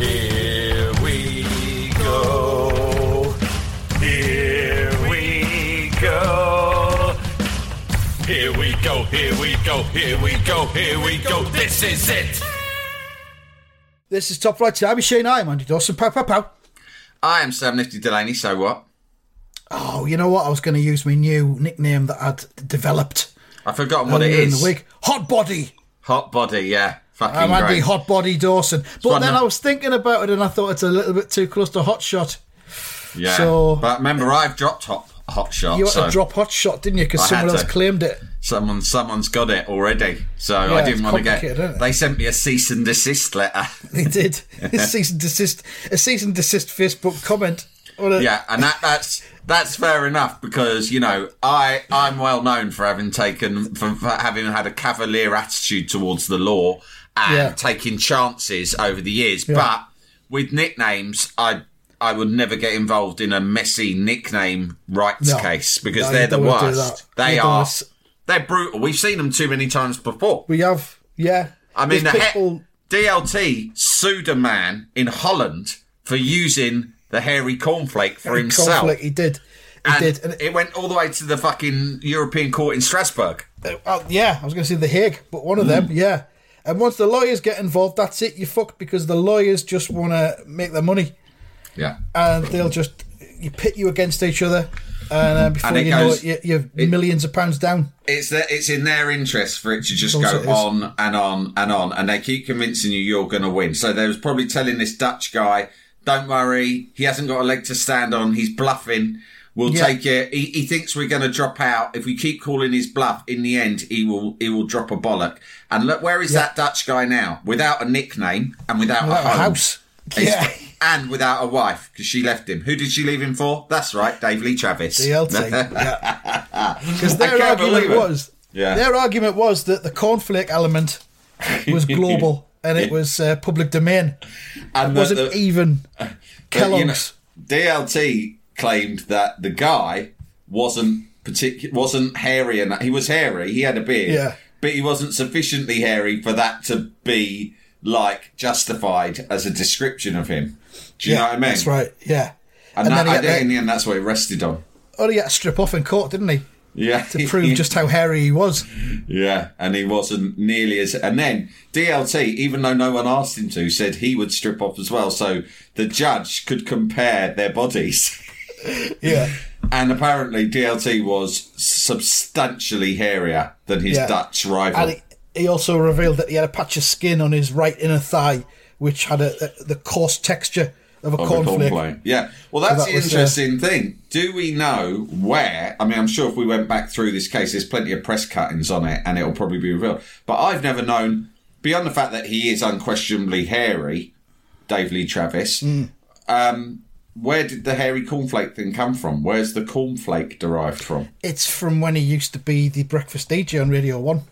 Here we go. Here we go. Here we go. Here we go. Here we go. Here we go. This is it. This is Top Flight Time. Shane, I'm Andy Dawson. Pow, pow, pow. I am Sam Nifty Delaney, so what? Oh, you know what? I was going to use my new nickname that I'd developed I've forgotten what it is. earlier in the week. Hot Body. Hot body, yeah. Fucking I'm Andy great. Hot Body Dawson. But then I was thinking about it and I thought it's a little bit too close to Hot Shot. yeah. so- but remember, uh, I've dropped hot, hot shot. You had so to drop Hot Shot, didn't you? Because someone else to. claimed it. someone, someone's got it already. So I didn't want to get. They sent me a cease and desist letter. They did. a cease and desist. A cease and desist Facebook comment. A- yeah, and that, that's that's fair enough because you know I I'm well known for having taken for, for having had a cavalier attitude towards the law and Yeah. taking chances over the years. But with nicknames, I I would never get involved in a messy nickname rights No. case because No, they're the don't wanna do worst. They You are. They're brutal. We've seen them too many times before. We have, yeah. I mean, the There's he- DLT sued a man in Holland for using the hairy cornflake for himself. conflict, he did. He And did. And it went all the way to the fucking European Court in Strasbourg. Uh, yeah, I was going to say The Hague, but one of them, Hmm. yeah. And once the lawyers get involved, that's it. You fucked because the lawyers just want to make their money, Yeah. and they'll just you pit you against each other, and uh, before And you know it, you, you're millions of pounds down. It's the, it's in their interest for it to just go on and on and on, and they keep convincing you you're going to win. So they was probably telling this Dutch guy, "Don't worry, he hasn't got a leg to stand on. He's bluffing. We'll Yeah. take it. He, he thinks we're going to drop out. If we keep calling his bluff, in the end, he will he will drop a bollock. And look, where is that Dutch guy now? Without a nickname and without, Without a, a house. Yeah. And without a wife, because she left him. Who did she leave him for? That's right, Dave Lee Travis. DLT, yeah. Because their argument was, Yeah. their argument was that the cornflake element was global and it was uh, public domain. And It the- wasn't the- even Kellogg's. you know, DLT claimed that the guy wasn't particular, wasn't hairy, and he was hairy. He had a beard, Yeah. but he wasn't sufficiently hairy for that to be like justified as a description of him. Do you know what I mean? That's right. Yeah. And, And that, then I think in the end, that's what he rested on. Oh, he had to strip off in court, didn't he? Yeah, To prove just how hairy he was. Yeah, and he wasn't nearly as. And then DLT, even though no one asked him to, said he would strip off as well, so the judge could compare their bodies. Yeah. And apparently, DLT was substantially hairier than his Yeah. Dutch rival. And he, he also revealed that he had a patch of skin on his right inner thigh, which had a, a, the coarse texture of a cornflake. Yeah. Well, that's that the was, uh, interesting thing. Do we know where? I mean, I'm sure if we went back through this case, there's plenty of press cuttings on it, and it'll probably be revealed. But I've never known, beyond the fact that he is unquestionably hairy, Dave Lee Travis. Hmm. Um, where did the hairy cornflake thing come from? Where's the cornflake derived from? It's from when he used to be the breakfast DJ on Radio 1.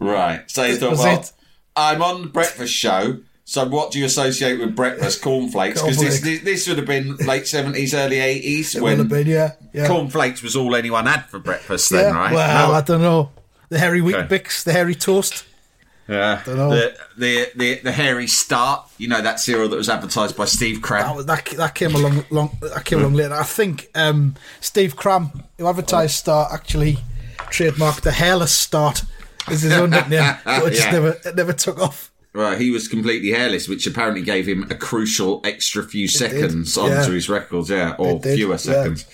Right. So he thought, well, it? I'm on the breakfast show. So what do you associate with breakfast? Cornflakes? Because this, this would have been late 70s, early 80s It when would have been, yeah. yeah. cornflakes was all anyone had for breakfast yeah. then, right? Well, No. I don't know. The hairy wheat Okay. bix, the hairy toast. Yeah. The, the the the hairy start, you know that cereal that was advertised by Steve That, Cram. was- that, that came along long, that came along later. I think um, Steve Cram, who advertised Start, actually trademarked the hairless Start as his own nickname, but it just Yeah. never it never took off. Right, he was completely hairless, which apparently gave him a crucial extra few seconds did, onto yeah. his records, yeah, or It fewer yeah. seconds.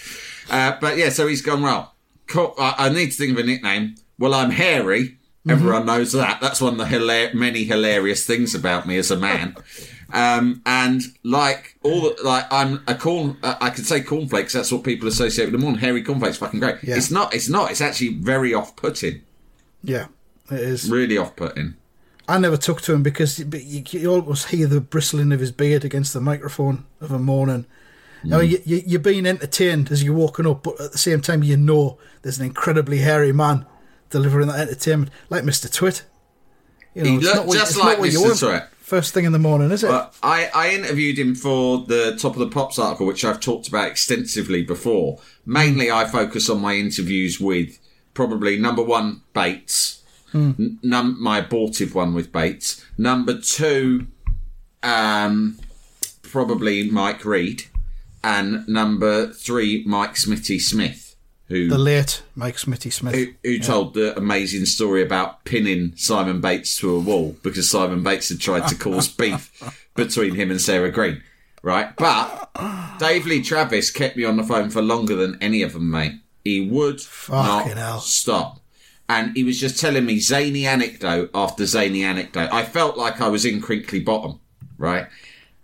Uh, but yeah, so he's gone well. Cool. I, I need to think of a nickname. Well, I'm hairy. Mm-hmm. Everyone knows that. That's one of the hilar- many hilarious things about me as a man. Um, and like all the, like I'm a corn, uh, I could say cornflakes. That's what people associate with them on. Hairy cornflakes, fucking great. Yeah. It's not. It's not. It's actually very off-putting. Yeah, it is. Really off-putting. I never took to him because you, you always hear the bristling of his beard against the microphone of a morning. Now you, you, you're being entertained as you're walking up, but at the same time you know there's an incredibly hairy man delivering that entertainment, like Mister Twit. You He looked what- just like Mr. Twit. First thing in the morning, is it? But I, I interviewed him for the Top of the Pops article, which I've talked about extensively before. Mainly, I focus on my interviews with probably number one, Bates. N- num- my abortive one with Bates. Number two, um, probably Mike Read. And number three, Mike Smitty Smith, who the late Mike Smitty Smith. who, who told the amazing story about pinning Simon Bates to a wall because Simon Bates had tried to cause beef between him and Sarah Greene. Right? But Dave Lee Travis kept me on the phone for longer than any of them, mate. He would Fucking not hell. stop. And he was just telling me zany anecdote after zany anecdote. I felt like I was in Crinkley Bottom, right?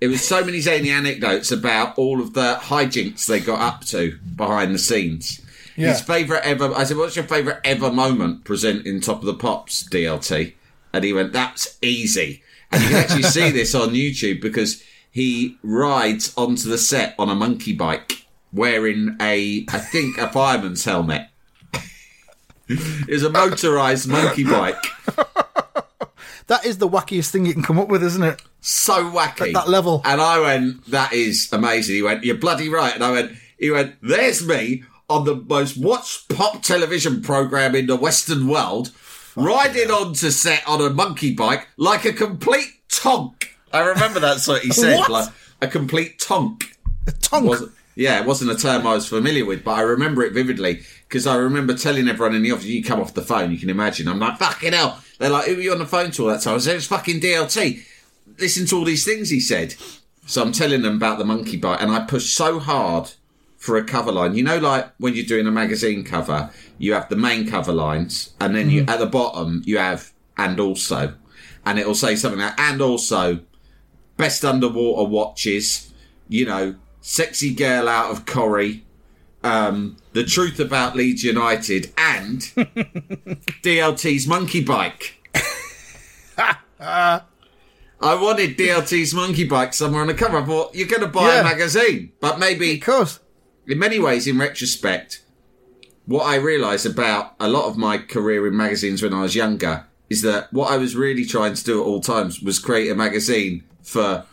It was so many zany anecdotes about all of the hijinks they got up to behind the scenes. Yeah. His favourite ever, I said, what's your favourite ever moment presenting Top of the Pops, DLT? And he went, that's easy. And you can actually see this on YouTube because he rides onto the set on a monkey bike wearing a, I think, a fireman's helmet. it was a motorised monkey bike. that is the wackiest thing you can come up with, isn't it? so wacky. At that level. And I went, that is amazing. He went, you're bloody right. And I went, he went, there's me on the most watched pop television program in the Western world, riding onto set on a monkey bike like a complete tonk. I remember that's what he said, What? like a complete tonk. A tonk. Wasn't, yeah, it wasn't a term I was familiar with, but I remember it vividly because I remember telling everyone in the office, you come off the phone, you can imagine. I'm like, fucking hell. They're like, who were you on the phone to all that time? I said, it's fucking DLT. Listen to all these things he said. So I'm telling them about the monkey bike, and I pushed so hard for a cover line. You know, like when you're doing a magazine cover, you have the main cover lines, and then you at the bottom you have and also, and it'll say something like and also best underwater watches, you know, sexy girl out of Corrie, um, the truth about Leeds United, and DLT's monkey bike. I wanted DLT's monkey bike somewhere on the cover. I thought you're going to buy Yeah. a magazine, but maybe Of course. In many ways, in retrospect, what I realised about a lot of my career in magazines when I was younger is that what I was really trying to do at all times was create a magazine for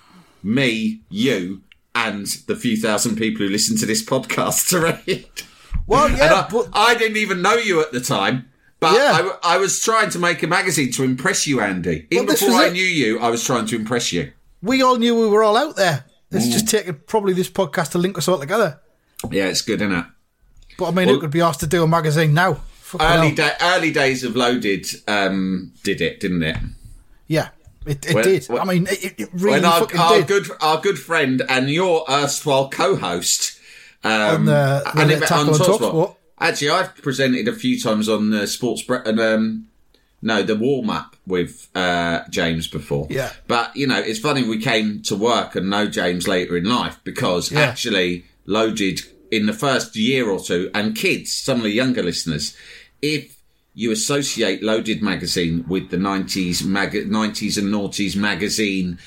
me, you, and the few thousand people who listen to this podcast to read. Well, yeah, I, but I didn't even know you at the time. But Yeah. I, I was trying to make a magazine to impress you, Andy. Even Well, before I it. knew you, I was trying to impress you. we all knew we were all out there. It's mm. just taken probably this podcast to link us all together. Yeah, it's good, isn't it? But I mean, Well- it could be asked to do a magazine now. Fucking Early, early days of Loaded um, did it, didn't it? Yeah, it, it When- did. when- I mean, it, it really when our, fucking our did. good our good friend and your erstwhile co-host um, On the- and Let it- Tackle on Talksport. Talksport. Actually, I've presented a few times on the sports and um, no, the warm up with uh, James before. Yeah. but you know, it's funny we came to work and know James later in life because Yeah. actually loaded in the first year or two, and kids, some of the younger listeners, if you associate Loaded magazine with the 90s, mag- 90s and noughties magazine,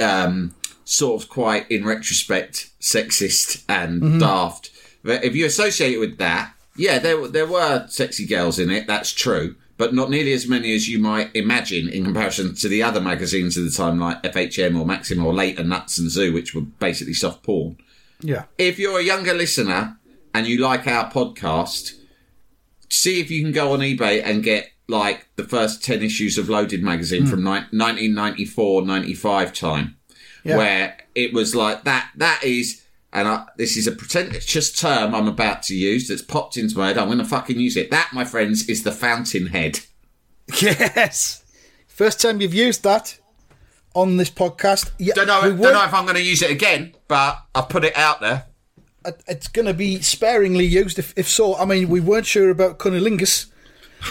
um, sort of quite, in retrospect, sexist and daft. But if you associate it with that, yeah, there, there were sexy girls in it, that's true. But not nearly as many as you might imagine in comparison to the other magazines of the time, like FHM or Maxim or Later Nuts and Zoo, which were basically soft porn yeah, if you're a younger listener and you like our podcast, see if you can go on eBay and get like the first 10 issues of Loaded magazine hmm. from ni- 1994, 95 time, Yeah. where it was like that. That is, and I, this is a pretentious term I'm about to use that's popped into my head. I'm going to fucking use it. That, my friends, is the fountainhead. yes. First time you've used that on this podcast. Yeah, Don't know, don't know if I'm going to use it again, but I've put it out there. it's going to be sparingly used. If, if so, I mean, we weren't sure about cunnilingus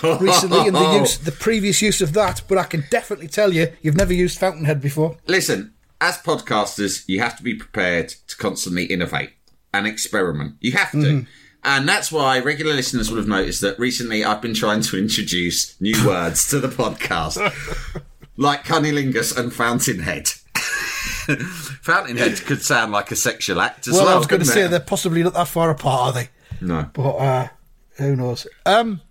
recently and the use, the previous use of that, but I can definitely tell you, you've never used Fountainhead before. Listen, as podcasters, you have to be prepared to constantly innovate and experiment. You have to. Mm-hmm. And that's why regular listeners would have noticed that recently I've been trying to introduce new words to the podcast. like cunnilingus and fountainhead. fountainhead could sound like a sexual act as well, well. I was going to say they're possibly not that far apart, are they? no. But uh, who knows? Um,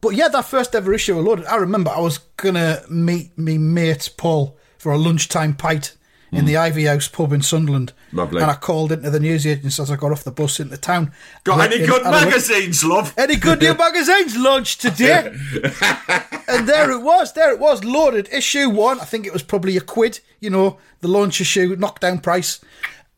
but yeah, that first ever issue of Loaded, I remember I was gonna meet me mate Paul for a lunchtime pint in the Ivy House pub in Sunderland. Lovely. And I called into the newsagents as I got off the bus into town. Got Went any in, good had a look- magazines, love? Any good new magazines launched today? and there it was. There it was. Loaded issue one. I think it was probably a quid. You know, the launch issue, knockdown price.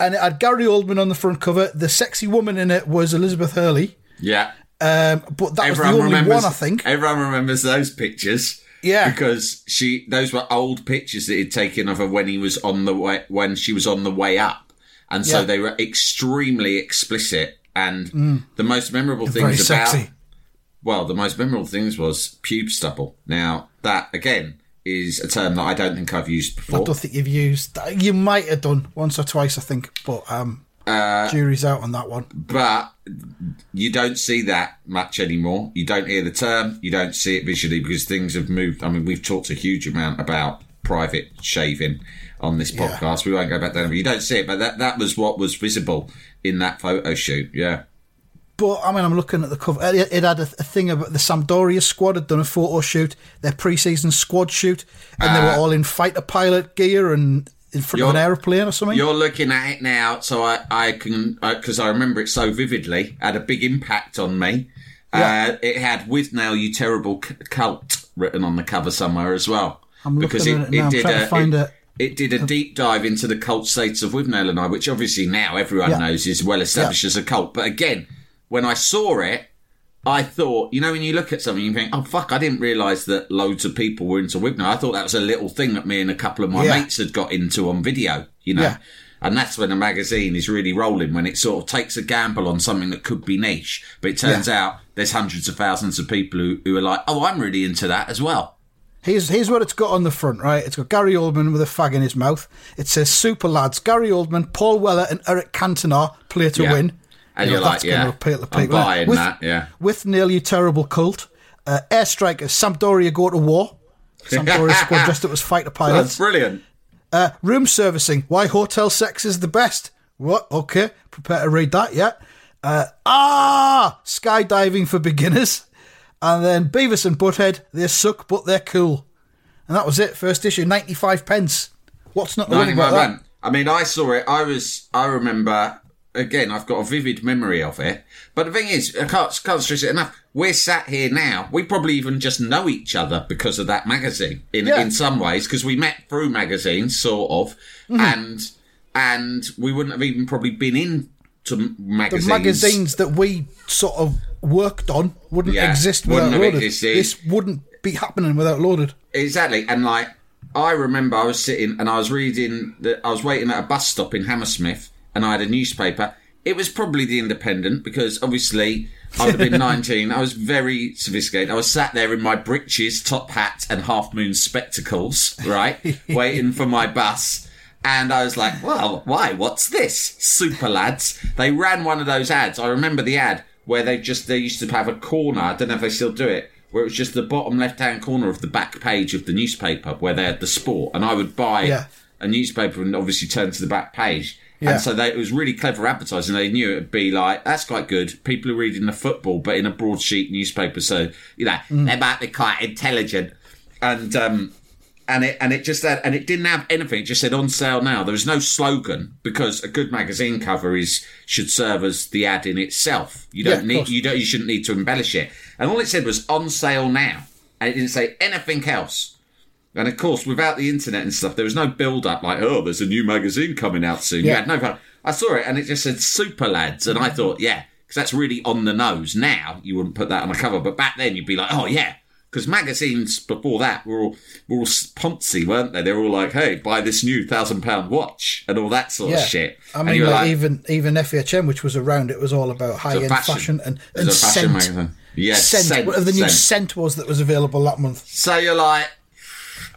And it had Gary Oldman on the front cover. The sexy woman in it was Elizabeth Hurley. Yeah. Um, but that was the only remembers. one, I think. Everyone remembers those pictures. Yeah. because she those were old pictures that he'd taken of her when he was on the way when she was on the way up, and so Yeah. they were extremely explicit. And the most memorable Mm. Things about sexy. well, the most memorable things was pube stubble. Now that again is a term that I don't think I've used before. I don't think you've used. You might have done once or twice, I think, but um, Uh, jury's out on that one. but you don't see that much anymore. You don't hear the term, you don't see it visually because things have moved. I mean, we've talked a huge amount about private shaving on this Yeah. podcast. We won't go back there, you don't see it. But that that was what was visible in that photo shoot. Yeah, But I mean, I'm looking at the cover. It, it had a, a thing about the Sampdoria squad had done a photo shoot, their pre-season squad shoot, and they were all in fighter pilot gear and in front You're- an aeroplane or something. you're looking at it now, so I I can because I remember it so vividly. Had a big impact on me. Yeah. Uh, it had "With now, you terrible c- cult" written on the cover somewhere as well. I'm looking at it now, I'm trying to find it, a- it did a deep dive into the cult states of Withnail and I, which obviously now everyone Yeah. knows is well established as a cult. But again, when I saw it, I thought, you know, when you look at something, you think, oh, fuck, I didn't realise that loads of people were into Withnail. I thought that was a little thing that me and a couple of my Yeah. mates had got into on video, you know. Yeah. And that's when a magazine is really rolling, when it sort of takes a gamble on something that could be niche. But it turns out there's hundreds of thousands of people who, who are like, oh, I'm really into that as well. Here's here's what it's got on the front, right? It's got Gary Oldman with a fag in his mouth. It says "Super lads." Gary Oldman, Paul Weller, and Eric Cantona play to Yeah. win. And You you're like, that's yeah, appeal to I'm people. buying with, that, yeah. With nearly terrible cult, uh, air strikers, Sampdoria go to war. Sampdoria squad dressed up as fighter pilots. That's brilliant. Uh, room servicing. Why hotel sex is the best. What? Okay. Prepare to read that, yeah. Uh, ah! Skydiving for beginners. And then Beavis and Butthead. They suck, but they're cool. And that was it. First issue, 95 pence. What's not 95 about that? I mean, I saw it. I was. I remember. Again, I've got a vivid memory of it. But the thing is, I can't, can't stress it enough. We're sat here now. We probably even just know each other because of that magazine. In Yeah. in some ways, because we met through magazines, sort of, Mm-hmm. and and we wouldn't have even probably been into The magazines. magazines that we sort of worked on wouldn't Yeah, exist without wouldn't Loaded. existed. This wouldn't be happening without Loaded. Exactly, and like I remember, I was sitting and I was reading. The, I was waiting at a bus stop in Hammersmith, and I had a newspaper. It was probably the Independent because obviously I would have been nineteen. I was very sophisticated. I was sat there in my breeches, top hat, and half moon spectacles, right, waiting for my bus. And I was like, well, why? What's this? Super lads. They ran one of those ads. I remember the ad where they just, they used to have a corner. I don't know if they still do it, where it was just the bottom left hand corner of the back page of the newspaper where they had the sport. And I would buy Yeah. a newspaper and obviously turn to the back page. Yeah. And so they, it was really clever advertising. They knew it would be like, that's quite good. People are reading the football, but in a broadsheet newspaper. So, you know, Mm. they might be quite intelligent. And, um, and it and it just had, and it didn't have anything. It just said on sale now. There was no slogan because a good magazine cover is should serve as the ad in itself. You don't of need you don't you shouldn't need to embellish it. And all it said was on sale now, and it didn't say anything else. And of course, without the internet and stuff, there was no build up like, oh, there's a new magazine coming out soon. You Yeah. had no. I saw it and it just said Super Lads, and I thought, yeah, because that's really on the nose. Now you wouldn't put that on a cover, but back then you'd be like, oh yeah. Because magazines before that were all were all poncy, weren't they? They were all like, "Hey, buy this new thousand pound watch" and all that sort Yeah. of shit. I And mean, you were like, even even FHM, which was around, it was all about high end fashion. fashion. and, and a fashion scent. magazine. Yes, scent, scent, whatever the new scent. scent was that was available that month. So you're like,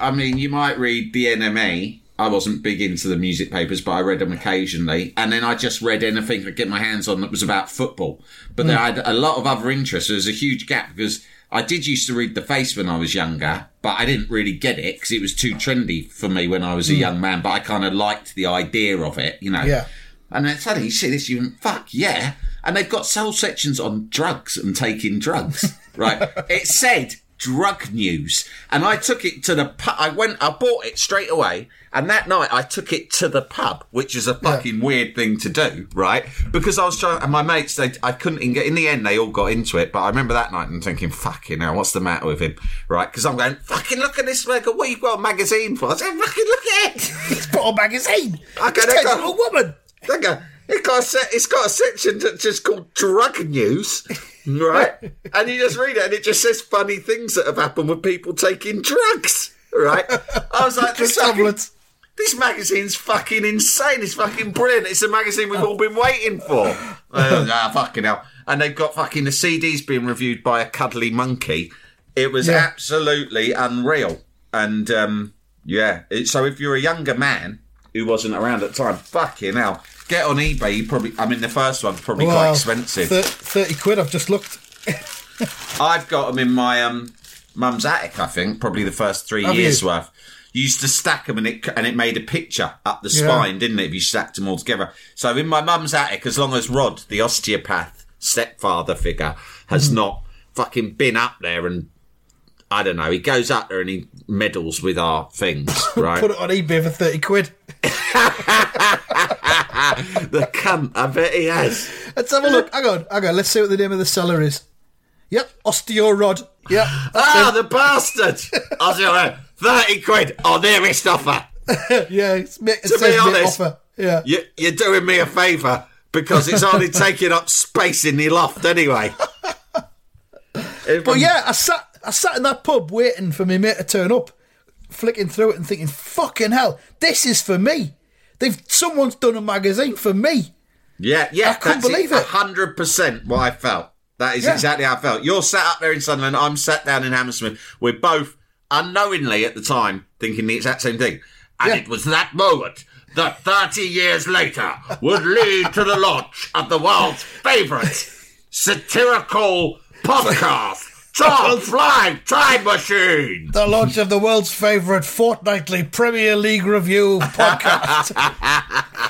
I mean, you might read the NME. I wasn't big into the music papers, but I read them occasionally. And then I just read anything I could get my hands on that was about football. But then hmm. I had a lot of other interests. There was a huge gap because I did used to read The Face when I was younger, but I didn't really get it because it was too trendy for me when I was a hmm. young man. But I kind of liked the idea of it, you know. Yeah. And then suddenly you see this, you went, fuck yeah. And they've got whole sections on drugs and taking drugs, right? It said drug news. And I took it to the pub. I went, I bought it straight away. And that night I took it to the pub, which is a fucking weird thing to do, right? Because I was trying, and my mates, they, I couldn't get, in the end they all got into it. But I remember that night and thinking, fucking hell, what's the matter with him, right? Because I'm going, fucking look at this, like, what you got a magazine for? I said, fucking look at it. It's put a magazine. I go, It's got go- a woman. At it's got a it's got a section that's just called drug news, right? and you just read it, and it just says funny things that have happened with people taking drugs, right? I was like, this, fucking- this magazine's fucking insane. It's fucking brilliant. It's a magazine we've all been waiting for. Ah, fucking hell! And they've got fucking the CDs being reviewed by a cuddly monkey. It was Yeah. absolutely unreal. And um, yeah, it, so if you're a younger man who wasn't around at the time, fucking hell, get on eBay. You probably, I mean, the first one's probably quite expensive. Thir- 30 quid, I've just looked. I've got them in my um, mum's attic. I think probably the first three Have years you? worth. You used to stack them and it and it made a picture up the Yeah. spine, didn't it? If you stacked them all together. So in my mum's attic, as long as Rod, the osteopath stepfather figure, has Mm-hmm. not fucking been up there and. I don't know. He goes up there and he meddles with our things, right? Put it on eBay for 30 quid. the cunt. I bet he has. Let's have a look. Hang on, hang on. Let's see what the name of the seller is. Yep, Osteorod. Yep. Ah, the bastard! Like, thirty quid on nearest offer. yeah, it's, it To be honest, offer. Yeah. You, you're doing me a favour because it's only taking up space in the loft anyway. But yeah, I sat I sat in that pub waiting for my mate to turn up, flicking through it and thinking, fucking hell, this is for me. They've someone's done a magazine for me. yeah, yeah, I that's believe it. hundred percent what I felt. That is Yeah. exactly how I felt. You're sat up there in Sunderland. I'm sat down in Hammersmith. We're both unknowingly at the time thinking the exact same thing, and Yeah. it was that moment that 30 years later would lead to the launch of the world's favourite satirical podcast, Top Flight Time Machine. The launch of the world's favourite fortnightly Premier League review podcast.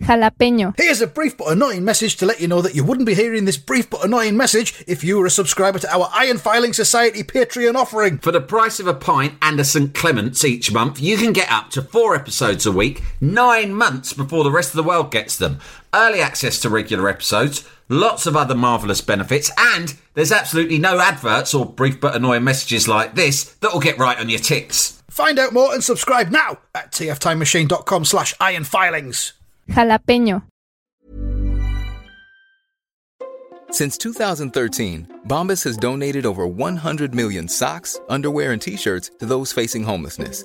Jalapeño. Here's a brief but annoying message to let you know that you wouldn't be hearing this brief but annoying message if you were a subscriber to our Iron Filing Society Patreon offering. For the price of a pint and a St. Clement's each month, you can get up to four episodes a week, nine months before the rest of the world gets them. Early access to regular episodes, lots of other marvellous benefits, and there's absolutely no adverts or brief but annoying messages like this that will get right on your tits. Find out more and subscribe now at tftimemachine.com slash ironfilings. Jalapeño. Since 2013, Bombas has donated over 100 million socks, underwear, and t shirts to those facing homelessness.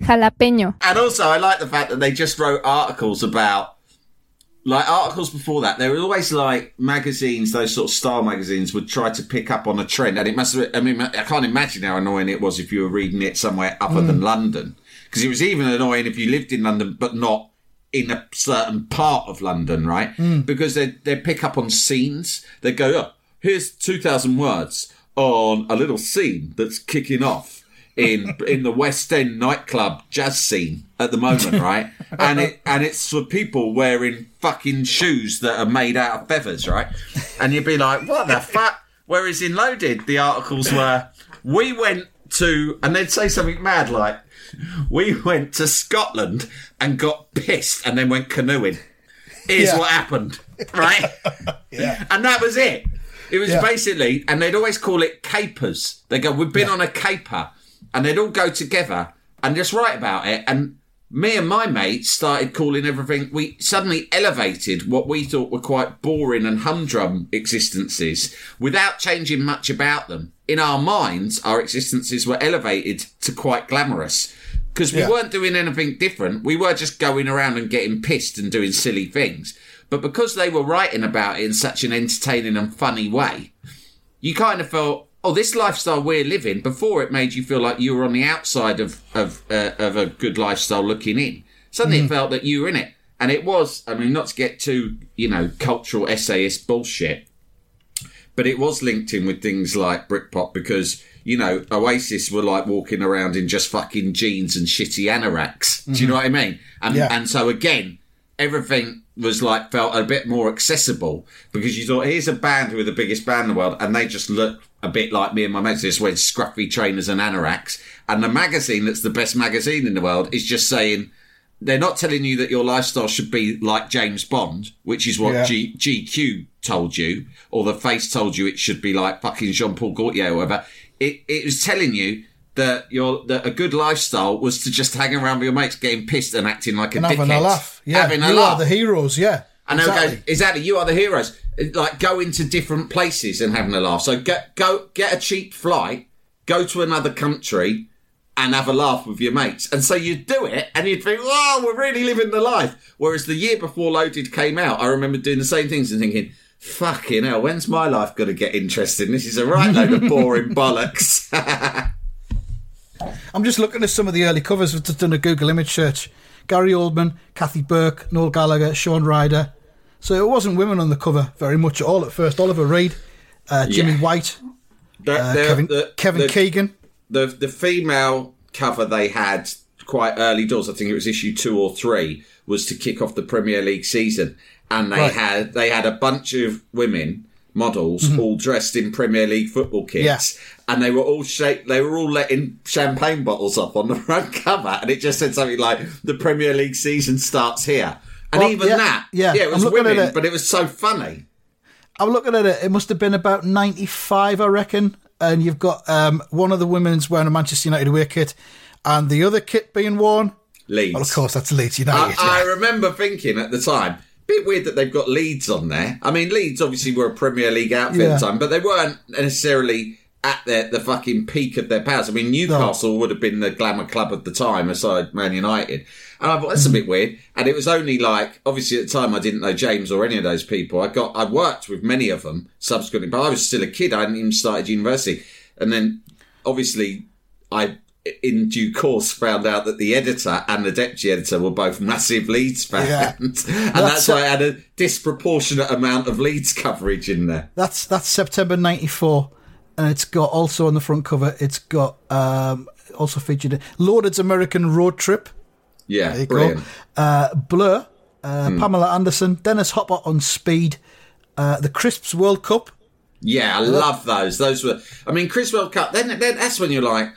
Jalapeño. And also, I like the fact that they just wrote articles about, like articles before that. There were always like magazines, those sort of style magazines, would try to pick up on a trend, and it must. have I mean, I can't imagine how annoying it was if you were reading it somewhere other than mm. London, because it was even annoying if you lived in London but not in a certain part of London, right? Mm. Because they they pick up on scenes. They go, oh, here's two thousand words on a little scene that's kicking off in in the West End nightclub jazz scene at the moment, right? And it and it's for people wearing fucking shoes that are made out of feathers, right? And you'd be like, what the fuck? Whereas in Loaded, the articles were, we went to, and they'd say something mad like, "We went to Scotland and got pissed, and then went canoeing." Here's Yeah. what happened, right? Yeah. And that was it. It was Yeah. basically, and they'd always call it capers. They go, "We've been on a caper," and they'd all go together and just write about it. And me and my mates started calling everything. We suddenly elevated what we thought were quite boring and humdrum existences without changing much about them. In our minds, our existences were elevated to quite glamorous because we Yeah. weren't doing anything different. We were just going around and getting pissed and doing silly things. But because they were writing about it in such an entertaining and funny way, you kind of felt, oh, this lifestyle we're living. Before it made you feel like you were on the outside of of uh, of a good lifestyle looking in. Suddenly it felt that you were in it, and it was. I mean, not to get too you know cultural essayist bullshit, but it was linked in with things like Britpop because you know Oasis were like walking around in just fucking jeans and shitty anoraks. Do you know what I mean? And Yeah. and so again, everything was like felt a bit more accessible because you thought here's a band who are the biggest band in the world and they just look a bit like me and my mates just wearing scruffy trainers and anoraks and the magazine that's the best magazine in the world is just saying they're not telling you that your lifestyle should be like James Bond, which is what Yeah. G- GQ told you, or the Face told you it should be like fucking Jean Paul Gaultier or whatever. It it was telling you that your that a good lifestyle was to just hang around with your mates, getting pissed and acting like a And having dickhead. a laugh. Yeah. having a you laugh. are the heroes. Yeah. And they'll exactly. go, exactly, you are the heroes. Like go into different places and having a laugh. So get go get a cheap flight, go to another country, and have a laugh with your mates. And so you'd do it, and you'd think, "Oh, we're really living the life." Whereas the year before Loaded came out, I remember doing the same things and thinking, "Fucking hell, when's my life going to get interesting? This is a right load of boring bollocks." I'm just looking at some of the early covers. I've just done a Google image search. Gary Oldman, Kathy Burke, Noel Gallagher, Shaun Ryder. So it wasn't women on the cover very much at all at first. Oliver Reed, uh, Jimmy Yeah. White, The- uh, the- Kevin, the- Kevin Keegan. the the female cover they had quite early doors. I think it was issue two or three was to kick off the Premier League season, and they Right. had they had a bunch of women models all dressed in Premier League football kits. Yeah. And they were all shaped, they were all letting champagne bottles up on the front cover, and it just said something like "The Premier League season starts here." And Well, even yeah, that, yeah, yeah, it was women, it. but it was so funny. I'm looking at it. It must have been about 95, I reckon. And you've got um, one of the women's wearing a Manchester United away kit, and the other kit being worn. Leeds. Well, of course, that's Leeds United. I, yeah. I remember thinking at the time, bit weird that they've got Leeds on there. I mean, Leeds obviously were a Premier League outfit at the time, but they weren't necessarily at their, the fucking peak of their powers. I mean, Newcastle would have been the glamour club of the time, aside Man United. And I thought that's a bit weird. And it was only like, obviously at the time I didn't know James or any of those people. I got, I worked with many of them subsequently, but I was still a kid. I hadn't even started university. And then obviously I, in due course, found out that the editor and the deputy editor were both massive Leeds fans. Yeah. and That's that's why I had a disproportionate amount of Leeds coverage in there. That's that's September '94, and it's got also on the front cover. It's got um, also featured Loaded's American Road Trip. Yeah, There you brilliant. go. Uh, Blur, uh, Hmm. Pamela Anderson, Dennis Hopper on Speed, uh, the Crisps World Cup. Yeah, I love those. Those were, I mean, Crisps World Cup. Then, then that's when you're like,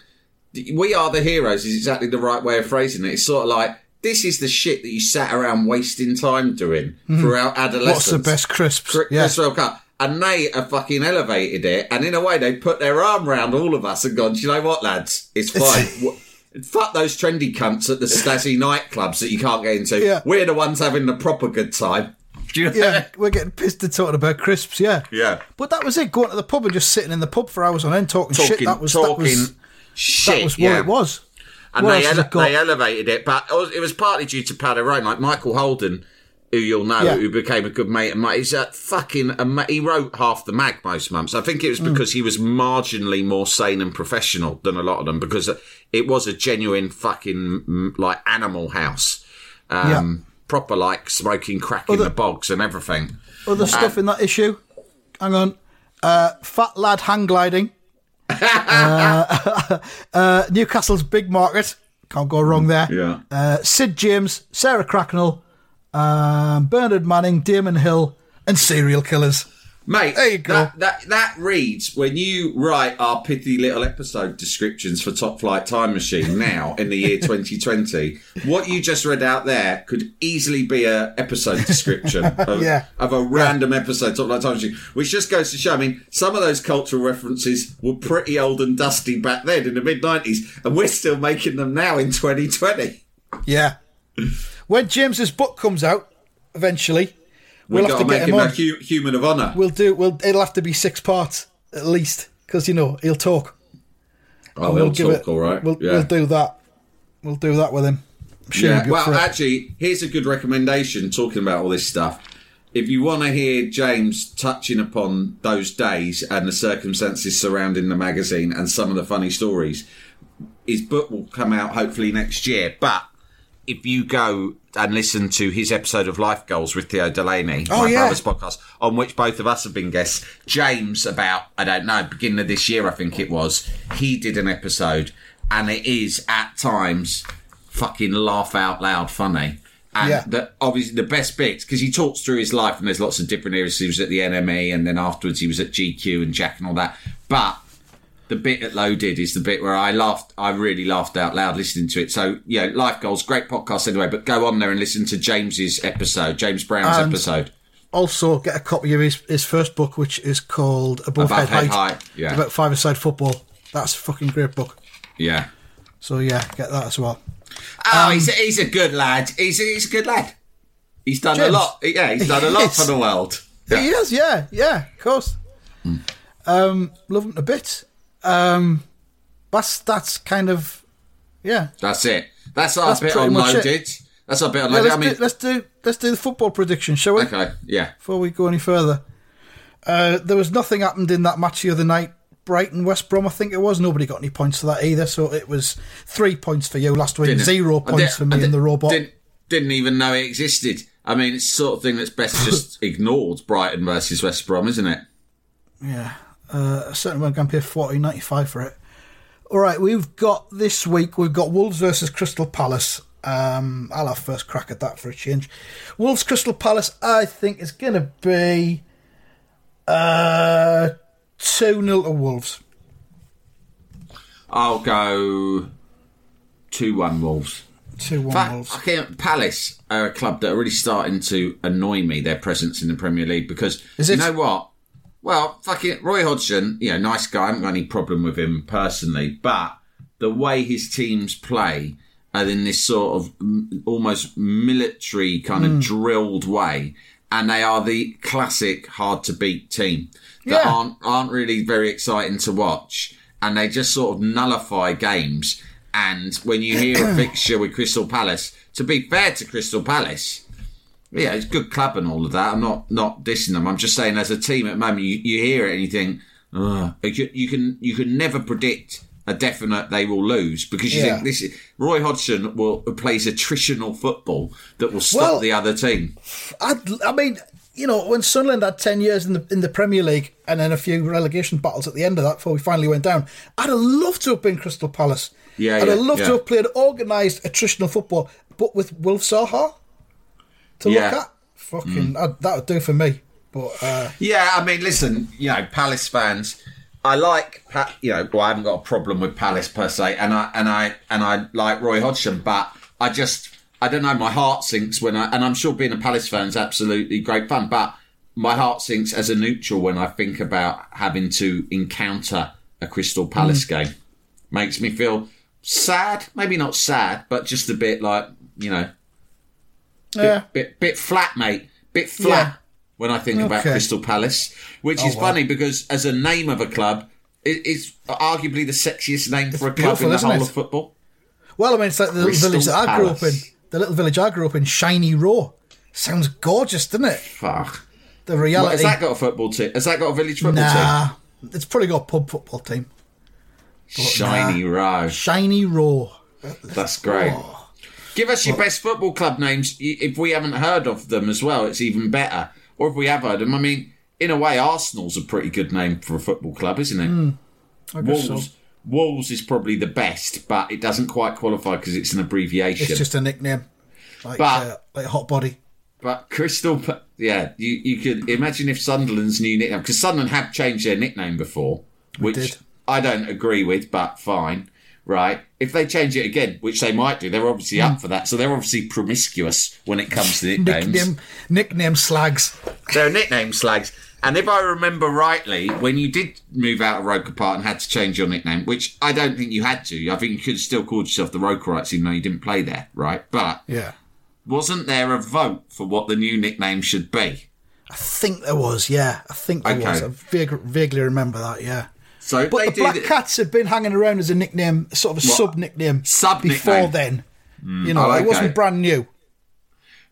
"We are the heroes." Is exactly the right way of phrasing it. It's sort of like this is the shit that you sat around wasting time doing throughout adolescence. What's the best crisps? Chris yeah. World Cup. And they have fucking elevated it, and in a way, they put their arm round all of us and gone, "Do you know what, lads? It's fine. Fuck those trendy cunts at the Stasi nightclubs that you can't get into. Yeah. We're the ones having the proper good time. Do you know? yeah, we're getting pissed at talking about crisps. Yeah, Yeah. But that was it. Going to the pub and just sitting in the pub for hours on end talking, shit. That was talking that was shit. that was what yeah. it was. And What they, ele- they elevated it, but it was, it was partly due to Powder Road. Like Michael Holden, who you'll know, Yeah. who became a good mate of mine. He's a fucking. he wrote half the mag most months. I think it was Mm. because he was marginally more sane and professional than a lot of them because it was a genuine fucking mm, like animal house. Um, Proper like smoking crack in the bogs and everything. Other stuff in that issue. Hang on. Uh, fat lad hang gliding. uh, uh, Newcastle's big market. Can't go wrong there. Yeah. Uh, Sid James, Sarah Cracknell, um, Bernard Manning, Damon Hill, and serial killers. Mate, There you go. That, that that reads when you write our pithy little episode descriptions for Top Flight Time Machine now in the year 2020. What you just read out there could easily be a episode description of, Yeah. of a random episode Top Flight Time Machine, which just goes to show. I mean, some of those cultural references were pretty old and dusty back then in the mid 90s, and we're still making them now in 2020. Yeah. When James's book comes out, eventually, we'll We've have got to get make him him on. a hu- human of honour. We'll do. We'll. It'll have to be six parts at least, because you know he'll talk. oh, we'll he'll talk, it. all right. We'll, yeah. we'll do that. We'll do that with him. Sure Yeah, well, actually, here's a good recommendation talking about all this stuff. If you want to hear James touching upon those days and the circumstances surrounding the magazine and some of the funny stories, his book will come out hopefully next year. But if you go and listen to his episode of Life Goals with Theo Delaney, Oh, my yeah. brother's podcast, on which both of us have been guests, James, about, I don't know, beginning of this year, I think it was, he did an episode and it is at times fucking laugh out loud funny. And Yeah. the, obviously the best bits, because he talks through his life and there's lots of different areas. He was at the NME and then afterwards he was at GQ and Jack and all that. But the bit at Loaded is the bit where I laughed, I really laughed out loud listening to it. So, yeah, Life Goals, great podcast anyway, but go on there and listen to James's episode, James Brown's And- episode. also get a copy of his, his first book, which is called Above, Above Head, Head Height. Height, yeah. About five-a-side football. That's a fucking great book. Yeah. So yeah, get that as well. Oh, he's, a, he's a good lad. He's a, he's a good lad. He's done a lot. Yeah, he's done a lot for the world. He is, yeah, yeah, of course. Um, love him a bit. Um, that's that's kind of yeah. That's it. That's our That's bit pretty on much it. Loaded. That's our bit on Yeah, let's, I mean, do, let's do let's do the football prediction, shall we? okay, yeah. Before we go any further, uh, there was nothing happened in that match the other night. Brighton West Brom, I think it was. Nobody got any points for that either. So it was three points for you last week, Didn't- zero points did- for me and the robot. Didn't, didn't even know it existed. I mean, it's the sort of thing that's best just ignored. Brighton versus West Brom, isn't it? Yeah, uh, I certainly won't go and pay forty ninety five for it. All right, we've got this week. We've got Wolves versus Crystal Palace. Um, I'll have first crack at that for a change. Wolves Crystal Palace. I think is going to be uh two 0 to Wolves. I'll go two-one Wolves. Two one Wolves. fucking Palace are a club that are really starting to annoy me. Their presence in the Premier League because Is you it? know what? Well, fucking Roy Hodgson, you know, nice guy. I haven't got any problem with him personally, but the way his teams play and in this sort of mm, almost military kind Hmm. of drilled way, and they are the classic hard to beat team that Yeah. aren't aren't really very exciting to watch, and they just sort of nullify games. And when you hear a fixture with Crystal Palace, to be fair to Crystal Palace, yeah, it's good club and all of that. I'm not not dissing them. I'm just saying, as a team at the moment, you, you hear it and you think, Ugh. you, you can you can never predict a definite they will lose because you Yeah. think this is, Roy Hodgson will plays attritional football that will stop Well- the other team. I'd, I mean, you know, when Sunderland had ten years in the in the Premier League and then a few relegation battles at the end of that before we finally went down, I'd have loved to have been Crystal Palace. Yeah, I'd yeah, have loved yeah. to have played organised attritional football, but with Wilf Zaha to Yeah. Mm. look at. Fucking, I'd- that would do for me. But uh, Yeah, I mean, listen, you know, Palace fans. I like, you know, well, I haven't got a problem with Palace per se, and I and I and I like Roy Hodgson, but I just, I don't know, my heart sinks when I, and I'm sure being a Palace fan is absolutely great fun, but my heart sinks as a neutral when I think about having to encounter a Crystal Palace game. Makes me feel sad, maybe not sad, but just a bit like, you know, yeah, bit bit flat, mate. Bit flat Yeah. when I think about Okay. Oh, Crystal Palace, which oh, is wow. funny because as a name of a club, it, it's arguably the sexiest name for a club in the whole it? of football. well, I mean, it's like the little Crystal village that I grew up in. The little village I grew up in, Shiney Row. Sounds gorgeous, doesn't it? Fuck. The What, reality. has that got a football team? Has that got a village football team? nah, it's probably got a pub football team. team? Shiney Row. Shiney Row. That's great. Oh. Give us your best football club names. If we haven't heard of them as well, it's even better. Or if we have heard them, I mean, in a way, Arsenal's a pretty good name for a football club, isn't it? I guess Wolves. so. Wolves is probably the best, but it doesn't quite qualify because it's an abbreviation. It's just a nickname, like But- uh, like hot body. But Crystal, yeah. You you could imagine if Sunderland's new nickname because Sunderland have changed their nickname before, which. I don't agree with, but fine, right? If they change it again, which they might do, they're obviously Hmm. up for that. So they're obviously promiscuous when it comes to nicknames. Nickname, nickname slags. They're nickname slags. And if I remember rightly, when you did move out of Roker Park and had to change your nickname, which I don't think you had to, I think you could still call yourself the Rokerites even though you didn't play there, right? But Yeah. wasn't there a vote for what the new nickname should be? I think there was, yeah. I think there Okay. was. I vague, vaguely remember that, yeah. So But they the Black the- Cats had been hanging around as a nickname, sort of a sub nickname, Sub-nickname. before then. Hmm. you know, oh, it wasn't brand new.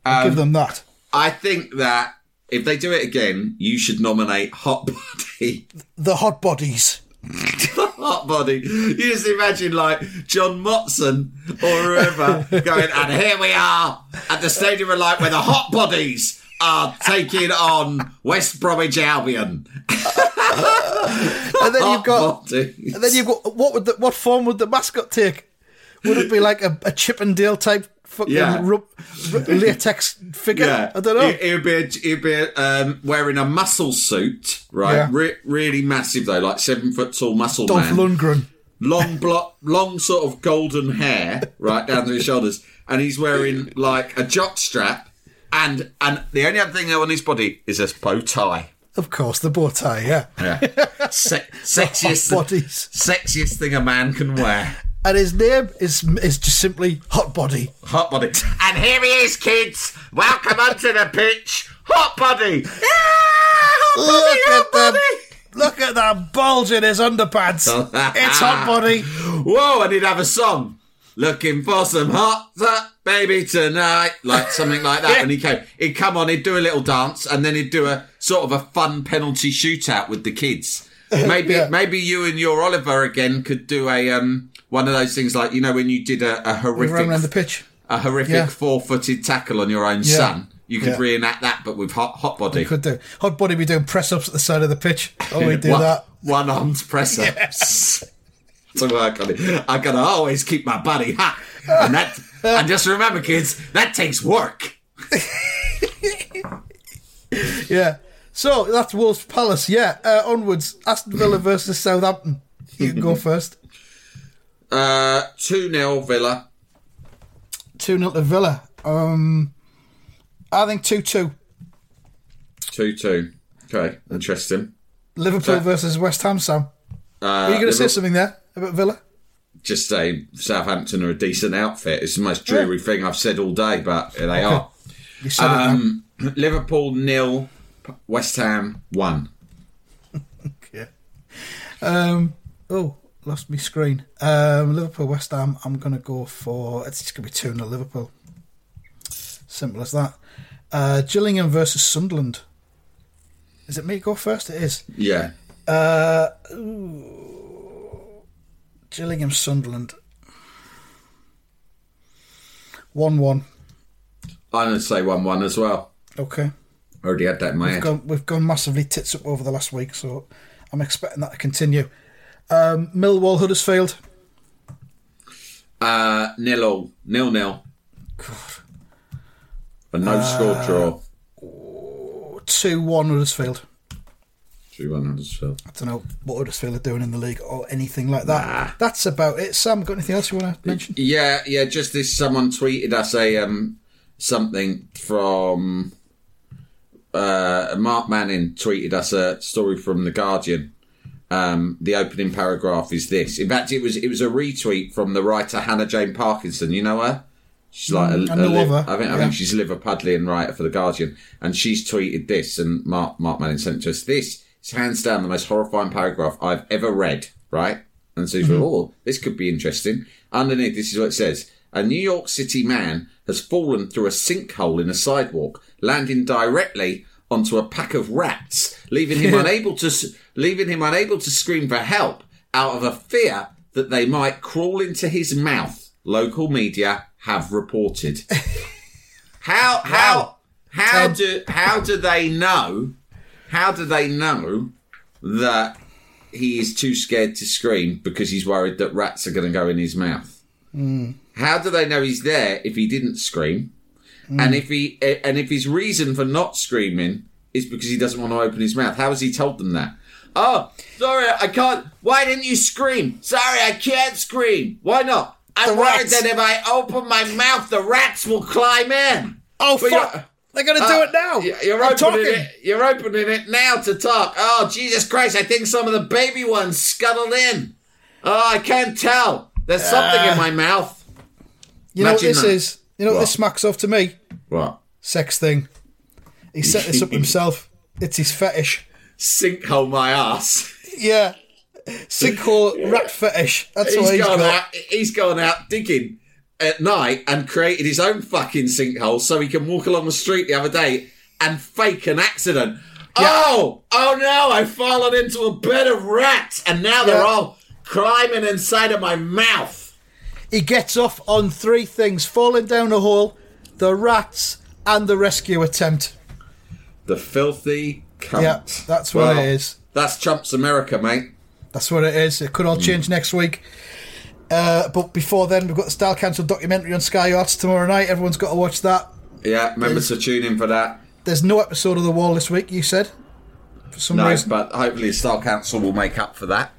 I'll give um, them that. I think that if they do it again, you should nominate Hot Body. The Hot Bodies. Hot Body. You just imagine like John Motson or whoever going, and here we are at the Stadium of Light where the Hot Bodies are taking on West Bromwich Albion. And then you've got, and then you've got, what would the, what form would the mascot take? Would it be like a, a Chippendale type fucking Yeah. rub, latex figure? Yeah, I don't know. It, would be a, it would be a, um, wearing a muscle suit, right? Yeah. Re- really massive though, like seven foot tall muscle Dolph man. Lundgren. long blo- long sort of golden hair right down to his shoulders and he's wearing like a jock strap and and the only other thing on his body is a bow tie Of course, the bow tie, yeah. yeah Se- sexiest bodies. sexiest thing a man can wear And his name is is just simply Hot Body. hot body and here he is kids welcome onto the pitch hot body yeah, hot body, Look hot at body. look at that bulge in his underpants. it's Hot Body. Whoa, and he'd have a song. Looking for some hot hot baby tonight, like something like that. And he came, he'd come on, he'd do a little dance, and then he'd do a sort of a fun penalty shootout with the kids. Maybe, Yeah. maybe you and your Oliver again could do a um one of those things like you know when you did a, a horrific around the pitch. a horrific Yeah. four footed tackle on your own Yeah. son. You could Yeah. reenact that, but with hot hot body. You could do. Hot Body be doing press ups at the side of the pitch. Oh, we do one, that. One armed press ups. To work on it. I gotta always keep my body hot. And that and just remember kids, that takes work. Yeah. So that's Wolves Palace. Yeah. Uh, onwards. Aston Villa versus Southampton. You can go first. Uh two 0 Villa. 2 0 to Villa. Um, I think 2 2. Two two. Okay, interesting. Liverpool Uh, versus West Ham, Sam. Uh, Are you going to say something there about Villa? Just say Southampton are a decent outfit. It's the most dreary thing I've said all day, but here they are. It now. Um, Liverpool nil, West Ham one. Yeah. Um, oh, lost my screen. Um, Liverpool, West Ham. I'm going to go for. It's going to be 2 0 Liverpool. Simple as that. Uh, Gillingham versus Sunderland. Is it me go first? It is. Yeah. Uh, ooh. Gillingham, Sunderland. 1 1. I'm going to say 1 1 as well. Okay. Already had that in my We've head. gone, we've gone massively tits up over the last week, so I'm expecting that to continue. Um, Millwall, Huddersfield. Uh, nil all. Nil nil. A no score draw. 2 1 Huddersfield. 2 1 Huddersfield. I don't know what Huddersfield are doing in the league or anything like that. That's about it. Sam, got anything else you want to mention? Yeah, yeah, just this someone tweeted us a um something from uh Mark Manning tweeted us a story from The Guardian. Um the opening paragraph is this. In fact it was it was a retweet from the writer Hannah Jane Parkinson, you know her? She's like a, Mm, I a Liv- her, I think I yeah. think she's a Liverpudlian writer for the Guardian, and she's tweeted this, and Mark Mark Manning sent to us. This hands down the most horrifying paragraph I've ever read. Right, and so you Mm-hmm. oh, this could be interesting. Underneath, this is what it says: A New York City man has fallen through a sinkhole in a sidewalk, landing directly onto a pack of rats, leaving him unable to leaving him unable to scream for help out of a fear that they might crawl into his mouth. Local media have reported. How how how do how do they know? How do they know that he is too scared to scream because he's worried that rats are going to go in his mouth? Hmm. How do they know he's there if he didn't scream? Hmm. And if he and if his reason for not screaming is because he doesn't want to open his mouth, how has he told them that? Oh, sorry, I can't. Why didn't you scream? Sorry, I can't scream. Why not? I'm worried that if I open my mouth, the rats will climb in. Oh But fuck! They're gonna do Uh, it now. You're I'm opening talking. it. You're opening it now to talk. Oh Jesus Christ! I think some of the baby ones scuttled in. Oh, I can't tell. There's something in my mouth. You know what this that. is? You know what, What? this smacks of to me? What? Sex thing. He set this up himself. It's his fetish. Sinkhole my ass. Yeah. Sinkhole rat fetish. That's he's what he's gone got. out. He's gone out digging at night and created his own fucking sinkhole so he can walk along the street the other day and fake an accident. Oh, oh no! I've fallen into a bed of rats, and now they're Yeah. all climbing inside of my mouth. He gets off on three things falling down a hole, the rats, and the rescue attempt. The filthy cunt. Yeah, that's what it is. That's Trump's America, mate. That's what it is. It could all mm. change next week. Uh, but before then, we've got the Style Council documentary on Sky Arts tomorrow night. Everyone's got to watch that. Yeah, remember to tune in for that. There's no episode of The Wall this week, you said. For some No, reason. but hopefully the Style Council will make up for that.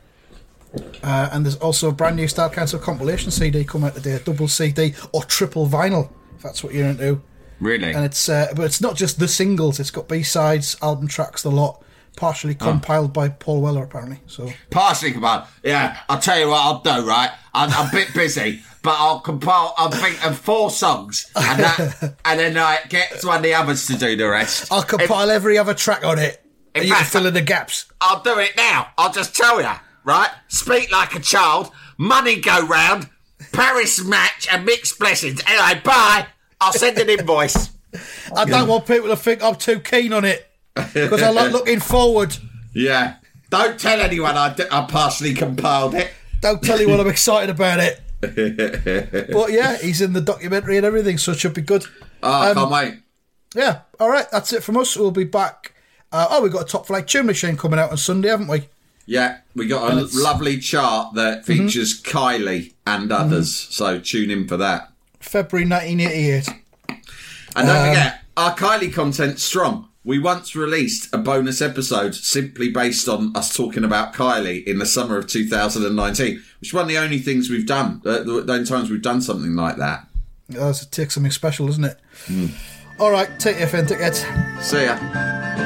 Uh, and there's also a brand new Style Council compilation CD coming out today, a double CD or triple vinyl, if that's what you're into. Really? And it's uh, but it's not just the singles; it's got B sides, album tracks, the lot, partially compiled by Paul Weller apparently. So Partially compiled. Yeah, I'll tell you what I'll do, right? I'm, I'm a bit busy, but I'll compile, I'll think of four songs, and that, and then I get one of the others to do the rest. I'll compile every other track on it, in and you can fact, fill in the gaps. I'll do it now. I'll just tell you, right? Speak like a child, money go round, Paris match, and Mick's blessings. Anyway, bye. I'll send an invoice. I don't want people to think I'm too keen on it because I like looking forward. Yeah. Don't tell anyone I, d- I partially compiled it. Don't tell anyone I'm excited about it. but yeah, he's in the documentary and everything, so it should be good. Oh, Um, can't wait. Yeah, all right, that's it from us. We'll be back. Uh, oh, we've got a top flight tune machine coming out on Sunday, haven't we? Yeah, we got a lovely chart that features Kylie and others, so tune in for that. February 1988. And don't Um, forget, our Kylie content's strong. We once released a bonus episode simply based on us talking about Kylie in the summer of 2019, which is one of the only things we've done, uh, the the only times we've done something like that. Oh, it takes something special, doesn't it? All right, take your fin tickets. See ya.